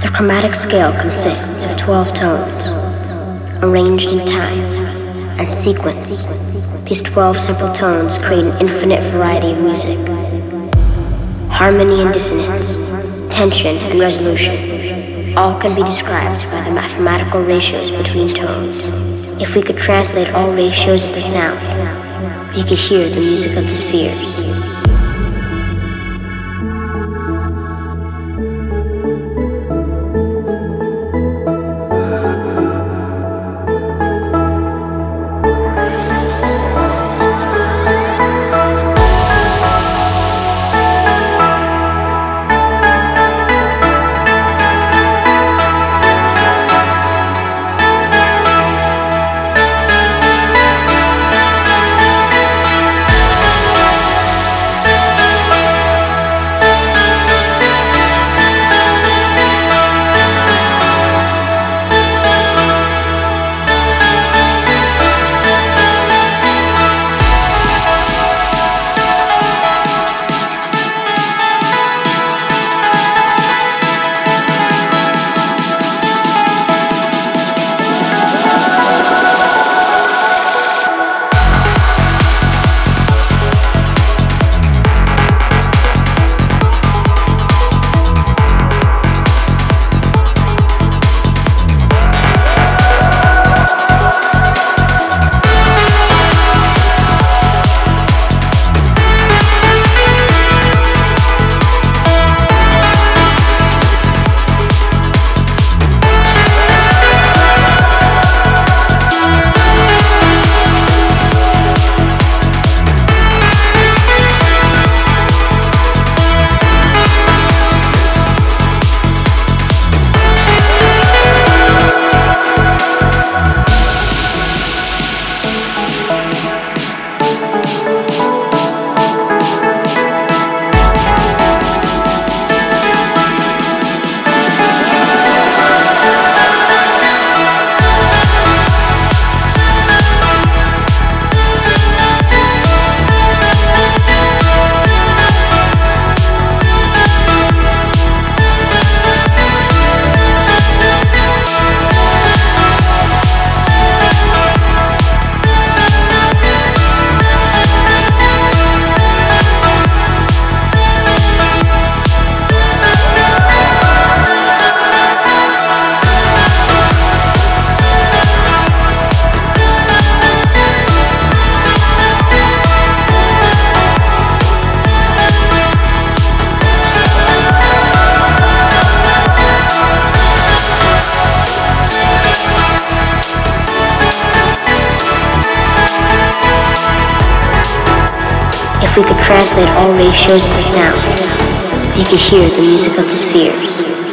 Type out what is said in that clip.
The chromatic scale consists of 12 tones, arranged in time and sequence. These 12 simple tones create an infinite variety of music. Harmony and dissonance, tension and resolution, all can be described by the mathematical ratios between tones. If we could translate all ratios into sound, we could hear the music of the spheres. If we could translate all ratios into sound, you could hear the music of the spheres.